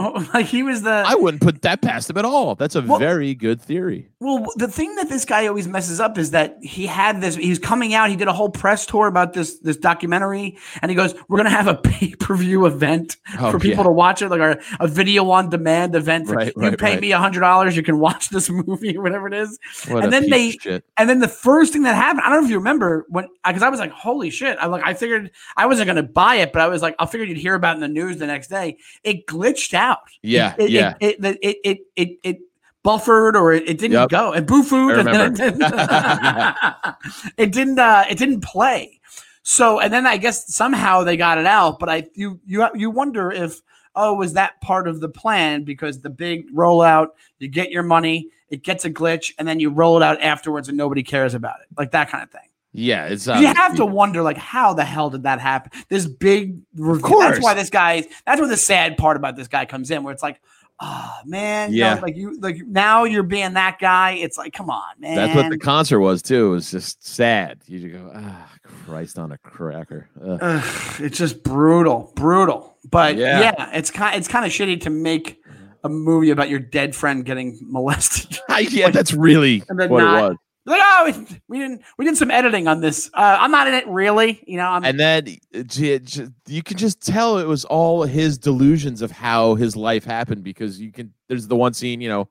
Oh, like he was the I wouldn't put that past him at all. That's a Well- very good theory. Well, the thing that this guy always messes up is that he had this. He was coming out. He did a whole press tour about this this documentary, and he goes, "We're gonna have a pay per view event Oh, for people yeah. to watch it, like a, a video on demand event. For, Right, you right, pay right. me a hundred dollars, you can watch this movie or whatever it is." What And then they-. And then the first thing that happened, I don't know if you remember when, because I was like, "Holy shit!" I like, I figured I wasn't gonna buy it, but I was like, I figured you'd hear about it in the news the next day. It glitched out. Yeah, it, yeah. It it, it it it it buffered or it, it didn't Yep. go. And boo food. And. It didn't, it didn't. Uh, it didn't play. So and then I guess somehow they got it out. But I you you you wonder if oh, was that part of the plan? Because the big rollout, you get your money, it gets a glitch, and then you roll it out afterwards, and nobody cares about it, like that kind of thing. Yeah, it's you uh, have to wonder, like, how the hell did that happen? This big, reveal. course. that's why this guy. That's where the sad part about this guy comes in, where it's like, oh man, you know, Yeah. like you, like now you're being that guy. It's like, come on, man. That's what the concert was too. It was just sad. You just go, ah, Christ on a cracker. Ugh. Ugh, it's just brutal, brutal. But Yeah. yeah, it's kind it's kind of shitty to make a movie about your dead friend getting molested. yeah, that's really And then what not- it was. Like, oh, we- we didn't we did some editing on this. Uh, I'm not in it really, you know. I'm And then uh, j- you can just tell it was all his delusions of how his life happened because you can. There's the one scene, you know,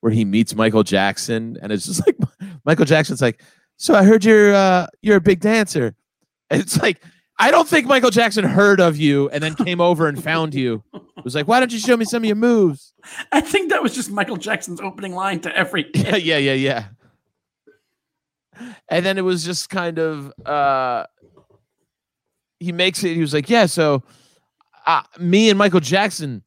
where he meets Michael Jackson, and it's just like Michael Jackson's like, "So I heard you're uh, you're a big dancer," and it's like. I don't think Michael Jackson heard of you and then came over and found you. It was like, why don't you show me some of your moves? I think that was just Michael Jackson's opening line to every. yeah, yeah, yeah, yeah. And then it was just kind of uh he makes it he was like, "Yeah, so uh, me and Michael Jackson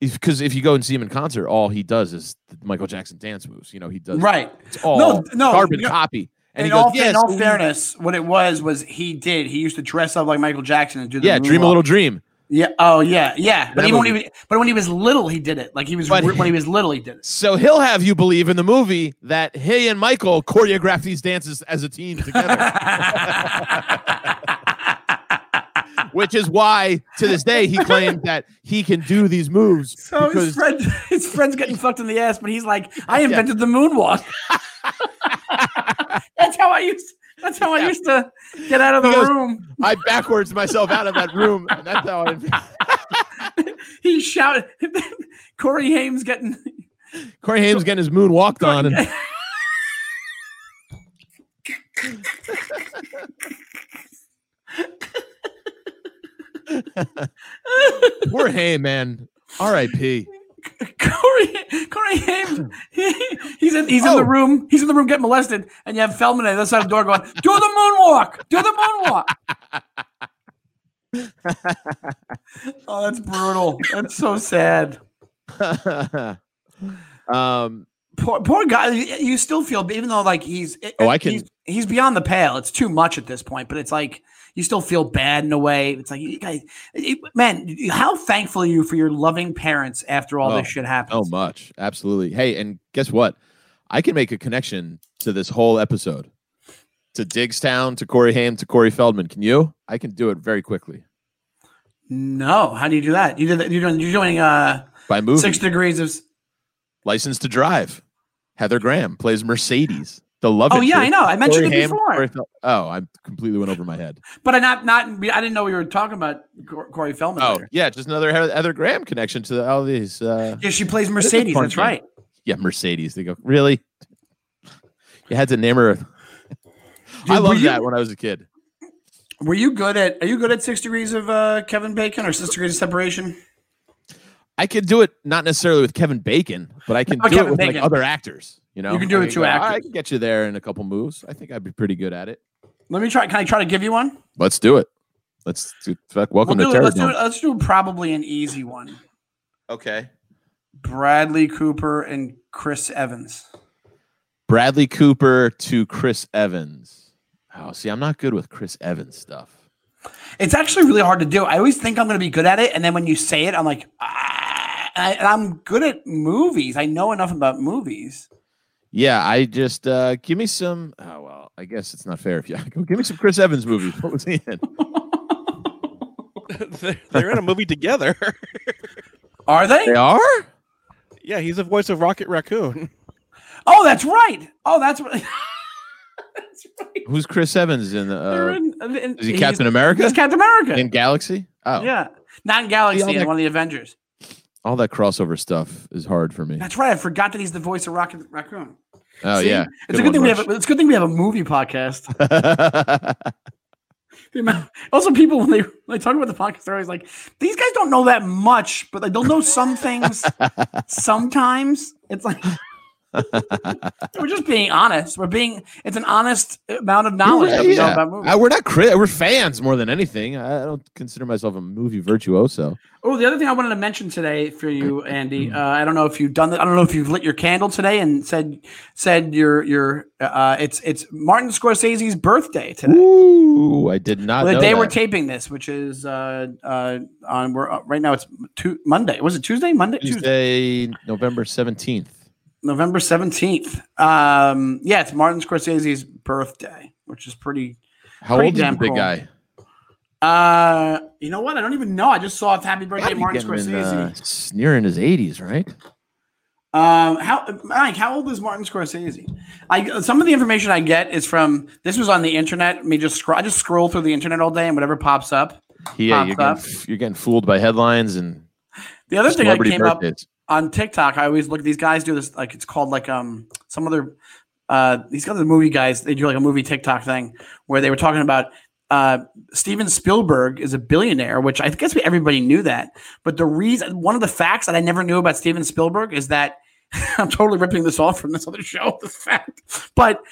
because if you go and see him in concert, all he does is the Michael Jackson dance moves. You know, he does Right. It's all No, no, carbon you know- copy. And in he goes, all, "Yeah, in all fairness, what it was was he did. He used to dress up like Michael Jackson and do the yeah, dream a little dream." Yeah. Oh yeah, yeah. But That even when he was, but when he was little, he did it. Like he was But- when he was little, he did it. So he'll have you believe in the movie that he and Michael choreographed these dances as a team together. which is why to this day he claims that he can do these moves So his friend, his friend's getting fucked in the ass, but he's like, "I invented the moonwalk." that's how I used. That's how I used to get out of the goes- room. I backwards myself out of that room, and that's how I. He shouted. Corey Haim's getting. Corey Haim's getting his moon walked on, and poor Haim, man. R.I.P. Corey, Corey Haim, he, he's in he's in the Oh. room. He's in the room getting molested, and you have Feldman on the other side of the door going, "Do the moonwalk, do the moonwalk." oh, that's brutal. That's so sad. um, Poor, poor guy. You you still feel, even though like he's Oh, I can- he's, he's beyond the pale. It's too much at this point, but it's like you still feel bad in a way. It's like you guys, it- man, how thankful are you for your loving parents after all Oh, this shit happens? so much, absolutely. Hey, and guess what? I can make a connection to this whole episode, to Diggstown, to Corey Haim, to Corey Feldman. Can you? I can do it very quickly No, how do you do that? You did that. You're doing. You're doing uh by movie. six degrees of. License to Drive. Heather Graham plays Mercedes. The love. Oh yeah, I know. I mentioned Corey it Haim, before, Corey Fel- oh, I completely went over my head. but I not not. I didn't know we were talking about Corey Feldman. Oh there. yeah, just another Heather Heather Graham connection to all these. Uh, yeah, she plays Mercedes. That's thing. right. yeah, Mercedes. They go really. You had to name her. Dude, I were loved you- that when I was a kid. Were you good at? Are you good at six degrees of uh, Kevin Bacon or six degrees of separation? I could do it not necessarily with Kevin Bacon, but I can Oh, do Kevin it with Bacon. like other actors. You know, You can do I it with two go, I can get you there in a couple moves. I think I'd be pretty good at it. Let me try. Can I try to give you one? Let's do it. Let's do, welcome We'll to do it. Let's do it. Let's do probably an easy one. Okay. Bradley Cooper and Chris Evans. Bradley Cooper to Chris Evans. Oh, see, I'm not good with Chris Evans stuff. It's actually really hard to do. I always think I'm going to be good at it, and then when you say it, I'm like, ah, and, I, and I'm good at movies. I know enough about movies. Yeah, I just uh give me some. Oh well, I guess it's not fair if you give me some Chris Evans movies. What was he in? they're, they're in a movie together. Are they? They are. yeah, he's the voice of Rocket Raccoon. Oh, that's right. Oh, that's right. that's right. Who's Chris Evans in? They're Uh, in- in- is he he's- Captain America He's Captain America. in Galaxy? Oh, Yeah, not in Galaxy. all in that- one of the Avengers. All that crossover stuff is hard for me. That's right. I forgot that he's the voice of Rocket Raccoon. Oh See? yeah, it's a good thing we have. A, it's a good thing we have a movie podcast. amount- Also, people when they when they talk about the podcast, they're always like, "These guys don't know that much, but like, they'll know some things." Sometimes it's like We're just being honest. We're being. It's an honest amount of knowledge that we know about movies. Uh, we're not crit. We're fans more than anything. I I don't consider myself a movie virtuoso. Oh, the other thing I wanted to mention today for you, Andy. Uh, I don't know if you've done that. I don't know if you've lit your candle today and said said your your. Uh, it's it's Martin Scorsese's birthday today. Ooh, I did not Well, the day we're taping this, which is uh, uh, on we're uh, right now. It's tu- Monday. Was it Tuesday? Monday. Tuesday. Tuesday, November seventeenth. November seventeenth. Um, yeah, it's Martin Scorsese's birthday, which is pretty. How Pretty old is the damn big cool. guy? Uh, you know what? I don't even know. I just saw it's Happy Birthday, Gotta Martin getting in, Scorsese. uh, s- near in his eighties, right? Um, how Mike? How old is Martin Scorsese? I some of the information I get is from this was on the internet. Me just scroll. I just scroll through the internet all day and whatever pops up. Yeah, you're Pops getting, f- you're getting fooled by headlines and The other thing I came up birthdays. On TikTok, I always look. At these guys do this like it's called like um some other uh these other movie guys. They do like a movie TikTok thing where they were talking about uh Steven Spielberg is a billionaire, which I guess everybody knew that. But the reason, one of the facts that I never knew about Steven Spielberg is that I'm totally ripping this off from this other show. This fact, but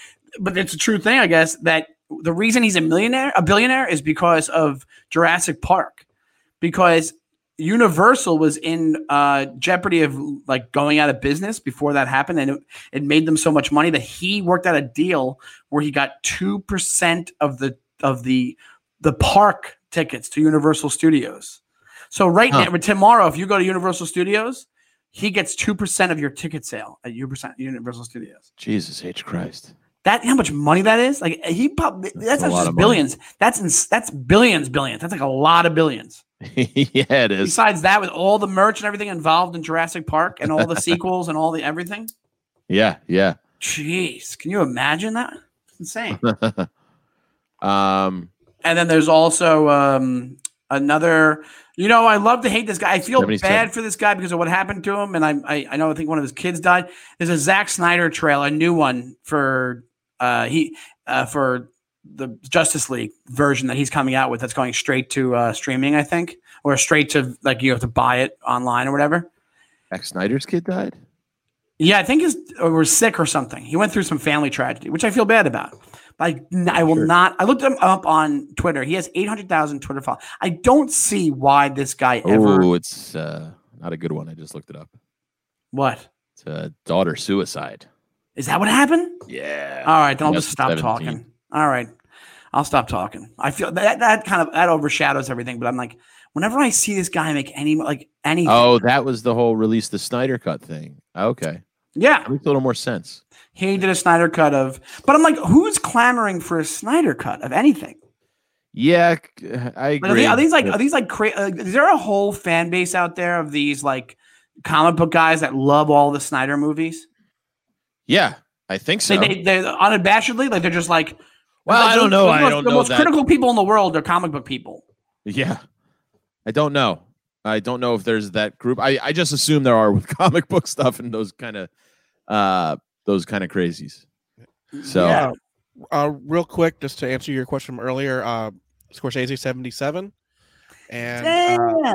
but it's a true thing, I guess that the reason he's a millionaire, a billionaire, is because of Jurassic Park, because Universal was in uh, jeopardy of like going out of business before that happened, and it, it made them so much money that he worked out a deal where he got two percent of the of the the park tickets to Universal Studios. So right Huh. now, tomorrow, if you go to Universal Studios, he gets two percent of your ticket sale at Universal Studios. Jesus H Christ. That how much money that is? Like he probably that's, lot just of money. billions. That's in, that's billions, billions. That's like a lot of billions. yeah, it is. Besides that, with all the merch and everything involved in Jurassic Park and all the sequels and all the everything, Yeah, yeah. jeez, can you imagine that? It's insane. um, and then there's also um, another. You know, I love to hate this guy. I feel 77. bad for this guy because of what happened to him, and I, I, I know I think one of his kids died. There's a Zack Snyder trail, a new one for uh, he uh, for the Justice League version that he's coming out with. That's going straight to uh, streaming, I think, or straight to like you have to buy it online or whatever. Zack Snyder's kid died. Yeah, I think he's or was sick or something. He went through some family tragedy, which I feel bad about. But I, I will Sure. not. I looked him up on Twitter. He has eight hundred thousand Twitter followers. I don't see why this guy ever. Oh, it's uh, not a good one. I just looked it up. What It's a daughter suicide. is that? What happened? Yeah. All right, then I'll just stop 17. talking. All right, I'll stop talking. I feel that that kind of that overshadows everything. But I'm like, whenever I see this guy make any like anything, Oh, that was the whole release the Snyder cut thing. Okay. yeah, That makes a little more sense. he did a Snyder cut of. But I'm like, who's clamoring for a Snyder cut of anything? Yeah, I are, agree. they- are these like are these like cra- uh, is there a whole fan base out there of these like comic book guys that love all the Snyder movies? yeah, I think so. They, they they're unabashedly like they're just like Well, the- I don't know. The I most, don't the know The most that. critical people in the world are comic book people. Yeah. I don't know. I don't know if there's that group. I, I just assume there are with comic book stuff and those kind of uh those kind of crazies. So Yeah. Uh, real quick, just to answer your question from earlier, uh, Scorsese seventy seven, and uh,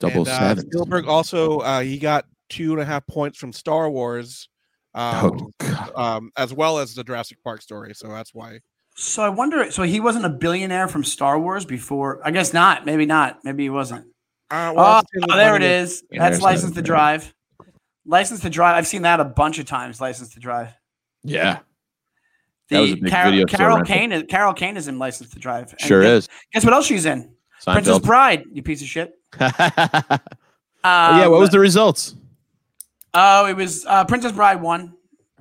double and, uh, seven. Spielberg also uh, he got two and a half points from Star Wars, um, God. um, as well as the Jurassic Park story. So that's why. So I wonder. So he wasn't a billionaire from Star Wars before. I guess not. Maybe not. Maybe he wasn't. Uh, Oh, it's there it money is. Yeah, That's license that, to right. drive. License to drive. I've seen that a bunch of times. License to drive. yeah, That was a The big Carol, video Carol. Kane. Is, Carol Kane is in License to Drive. And sure guess, is. Guess what else she's in? Princess Bride. You piece of shit. yeah, Um, what was the results? Oh, it was uh, Princess Bride won.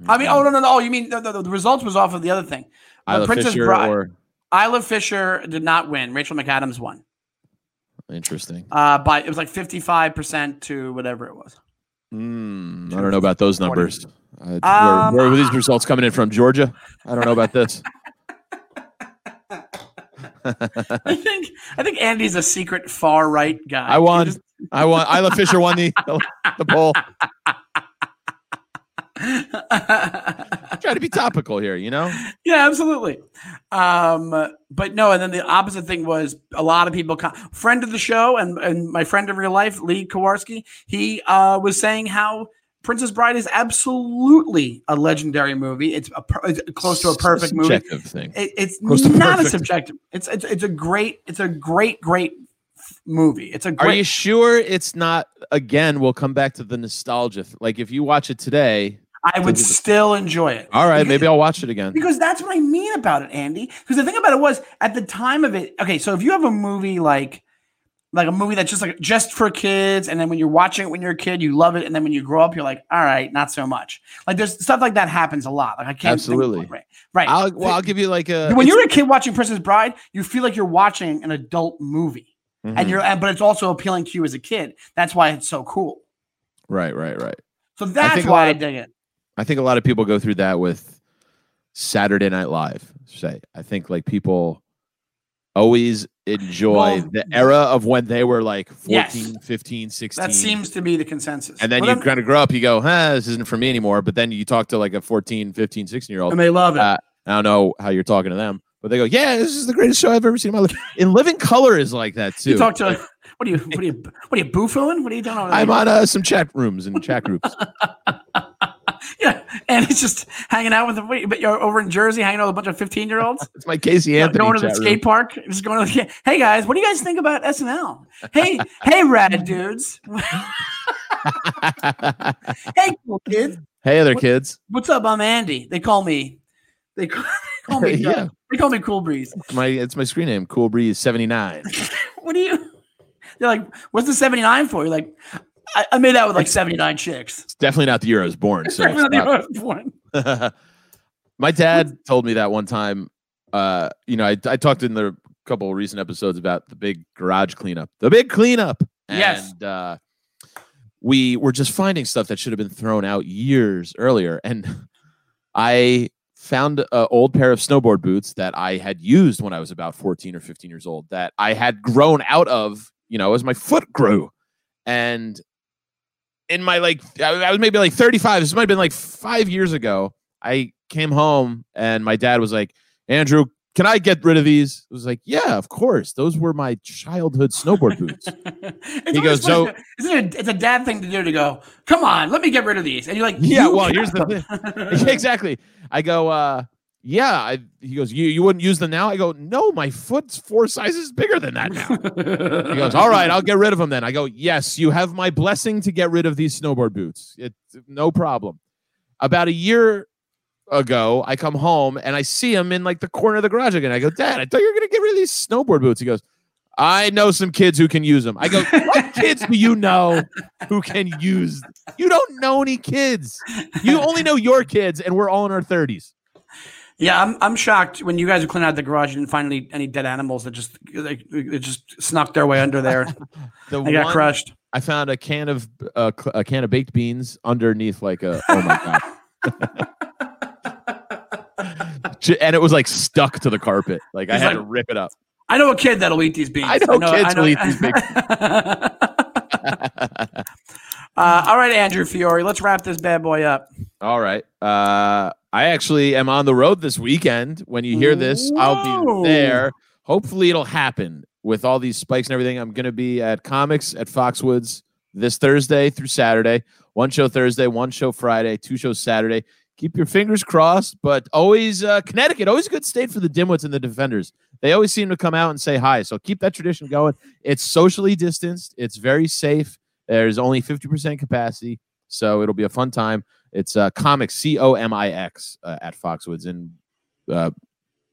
I mean, oh no, no, no. Oh, you mean the, the, the results was off of the other thing. But Isla Princess Fisher Bride- or Isla Fisher did not win. Rachel McAdams won. interesting. Uh, by it was like fifty five percent to whatever it was. Mm, I don't know about those numbers. Uh, Um, where, where were these results coming in from? Georgia? I don't know about this. I think I think Andy's a secret far right guy. I won. Just- I won. Isla Fisher won the the poll. Try to be topical here, you know. yeah, absolutely. Um, but no, and then the opposite thing was a lot of people. Com- friend of the show and and my friend in real life, Lee Kowarski. He uh, was saying how Princess Bride is absolutely a legendary movie. It's, a, per- it's close to a perfect movie. Thing. It, it's Close not a subjective. It's, it's it's a great it's a great great movie. It's a Are you sure it's not? Again, we'll come back to the nostalgia. Like if you watch it today, I would still enjoy it. all right, Because- maybe I'll watch it again. Because that's what I mean about it, Andy. Because the thing about it was at the time of it. Okay, so if you have a movie like like a movie that's just like just for kids, and then when you're watching it when you're a kid, you love it, and then when you grow up, you're like, all right, not so much. Like there's stuff like that happens a lot. Like I can't of Absolutely. right, right. I'll, well, I'll give you like a. when you're a kid watching Princess Bride, you feel like you're watching an adult movie, Mhm. and you're and but it's also appealing to you as a kid. That's why it's so cool. right, right, right. So that's a why lot I of- dig it. I think a lot of people go through that with Saturday Night Live. Say, I think like people always enjoy Well, the era of when they were like 14, Yes. 15, 16. That seems to be the consensus. and then Well, you kind of grow up, you go, huh, this isn't for me anymore. But then you talk to like a 14, 15, 16 year old. and they love it. Uh, I don't know how you're talking to them, but they go, yeah, this is the greatest show I've ever seen in my life. In Living Color is like that too. you talk to what are you what are you what are you boofooing? What are you doing? I'm on uh, some chat rooms and chat groups. yeah, and he's just hanging out with the. Wait, but you're over in Jersey, hanging out with a bunch of fifteen year olds. It's my Casey Anthony going to the chat room. skate park. Just going to the. Hey guys, what do you guys think about SNL? Hey, hey, rad dudes. hey, cool kids. hey, other What- kids. What's up? I'm Andy. They call me. They call, they call me. Yeah. Uh, they call me Cool Breeze. My it's my screen name, Cool Breeze 79. What do you? They're like, what's the 79 for? You're like, I, I made out with like 79 chicks. It's definitely not the year I was born. So Definitely stop. what I was born. my dad told me that one time. Uh, you know, I, I talked in the couple of recent episodes about the big garage cleanup, the big cleanup. And, Yes. uh, we were just finding stuff that should have been thrown out years earlier. And I found an old pair of snowboard boots that I had used when I was about 14 or 15 years old that I had grown out of, you know, as my foot grew. And in my like, I was maybe like 35. This might have been like five years ago. I came home and my dad was like, Andrew, can I get rid of these? I was like, yeah, of course. Those were my childhood snowboard boots. He goes, "So- to- it, it's a dad thing to do to go, come on, let me get rid of these. And you're like, Yeah, "You well, here's the thing. exactly. I go, uh, yeah. I, he goes, you you wouldn't use them now? I go, no, my foot's four sizes bigger than that now. He goes, all right, I'll get rid of them then. I go, yes, you have my blessing to get rid of these snowboard boots. It's no problem. About a year ago, I come home and I see him in like the corner of the garage again. I go, Dad, I thought you were gonna get rid of these snowboard boots. He goes, I know some kids who can use them. I go, what kids do you know who can use? You don't know any kids. You only know your kids, and we're all in our thirties. Yeah, I'm, I'm shocked when you guys were cleaning out the garage. You didn't find any, any dead animals that just they just snuck their way under there. The They got crushed. I found a can of uh, a can of baked beans underneath like a oh my god. And it was like stuck to the carpet. Like I had like- to rip it up. I know a kid that'll eat these beans. I know kids will eat these big- uh, all right, Andrew Fiore, let's wrap this bad boy up. All right. Uh, I actually am on the road this weekend. When you hear this, I'll be there. Hopefully, it'll happen with all these spikes and everything. I'm going to be at Comix at Foxwoods this Thursday through Saturday. One show Thursday, one show Friday, two shows Saturday. Keep your fingers crossed, but always uh, Connecticut, always a good state for the Dimwits and the Defenders. They always seem to come out and say hi. So keep that tradition going. It's socially distanced. It's very safe. There's only 50% capacity, so it'll be a fun time. It's uh, Comix C O M I X uh, at Foxwoods in uh,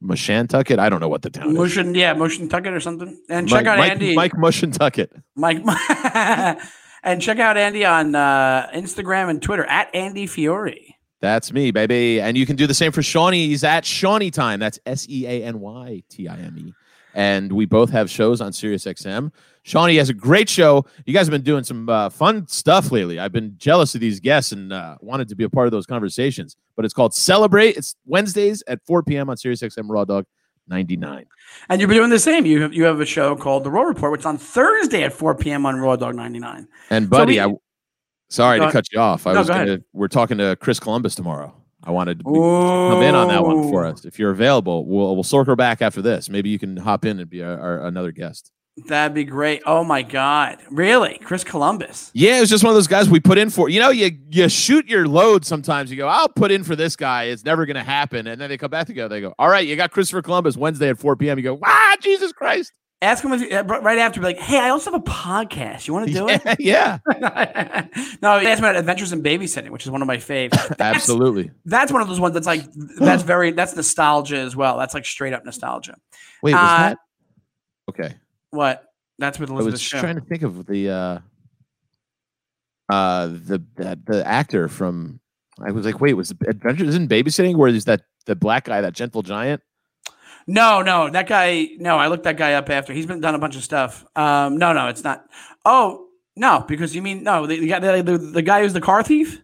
Mashantucket. I don't know what the town is. Motion, yeah, motion tucket or something. And Mike, check out Mike, Andy. Mike Mushantucket. Mike, and check out Andy on uh, Instagram and Twitter at Andy Fiore. That's me, baby. And you can do the same for Seany. He's at Seany Time. That's S E A N Y T I M E. And we both have shows on Sirius XM. Seany has a great show. You guys have been doing some uh, fun stuff lately. I've been jealous of these guests and uh, wanted to be a part of those conversations. But it's called Celebrate. It's Wednesdays at 4 p.m. on Sirius XM Raw Dog 99. And you've been doing the same. You have, you have a show called The Raw Report, which is on Thursday at 4 p.m. on Raw Dog 99. And buddy, we- I sorry to ahead. cut you off. I No, was go gonna. We're talking to Chris Columbus tomorrow. I wanted to be- come in on that one for us. If you're available, we'll we'll circle back after this. Maybe you can hop in and be our, our, another guest. That'd be great. Oh my God. Really? Chris Columbus. Yeah, it was just one of those guys we put in for. You know, you you shoot your load sometimes. You go, I'll put in for this guy. It's never going to happen. And then they come back together. They go, all right, you got Christopher Columbus Wednesday at 4 p.m. You go, ah, Jesus Christ. Ask him if, right after, be like, hey, I also have a podcast. You want to do it? yeah, no, me about Adventures in Babysitting, which is one of my faves. That's- absolutely. That's one of those ones that's like, that's very, that's nostalgia as well. That's like straight up nostalgia. Wait, was Uh, that? Okay. What? That's with I Elizabeth was Shue. trying to think of the uh uh the the, the actor from I was like, wait, was Adventures in Babysitting where there's that the black guy, that gentle giant? No, no, that guy. No, I looked that guy up after. He's been done a bunch of stuff. Um, no, no, it's not. Oh, no, because you mean no, the, the guy, the, the, the guy who's the car thief.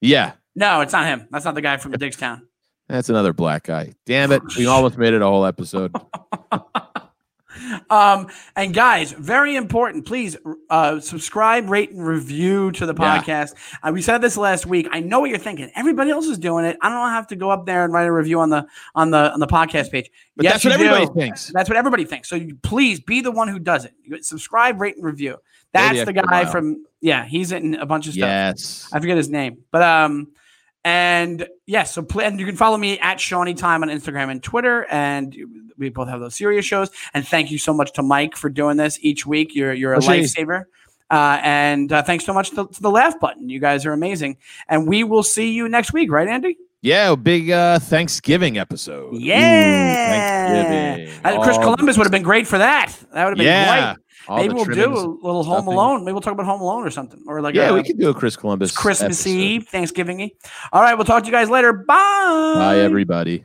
Yeah, No, it's not him. That's not the guy from Diggstown. that's another black guy. Damn it. We almost made it a whole episode. Um, and guys, very important. Please uh, subscribe, rate, and review to the Yeah. podcast. Uh, we said this last week. I know what you're thinking. Everybody else is doing it. I don't have to go up there and write a review on the on the on the podcast page. But Yes, that's what everybody do. thinks. That's what everybody thinks. So you, please be the one who does it. Subscribe, rate, and review. That's the guy from yeah. He's in a bunch of stuff. Yes. I forget his name, but um, and yes, so pl- and you can follow me at Seany Time on Instagram and Twitter, and we both have those Sirius shows. And thank you so much to Mike for doing this each week. You're you're a lifesaver. Uh, and uh, thanks so much to, to the laugh button. You guys are amazing, and we will see you next week, right, Andy? Yeah, big uh Thanksgiving episode. Ooh, Yeah, Thanksgiving. Uh, Chris Columbus would have been great for that. That would have been Yeah. great. All Maybe we'll do a little Home stuffing. Alone. Maybe we'll talk about Home Alone or something, or like Yeah, a, we could do a Chris Columbus Christmas. Eve, Thanksgiving. Eve. All right, we'll talk to you guys later. Bye. Bye, everybody.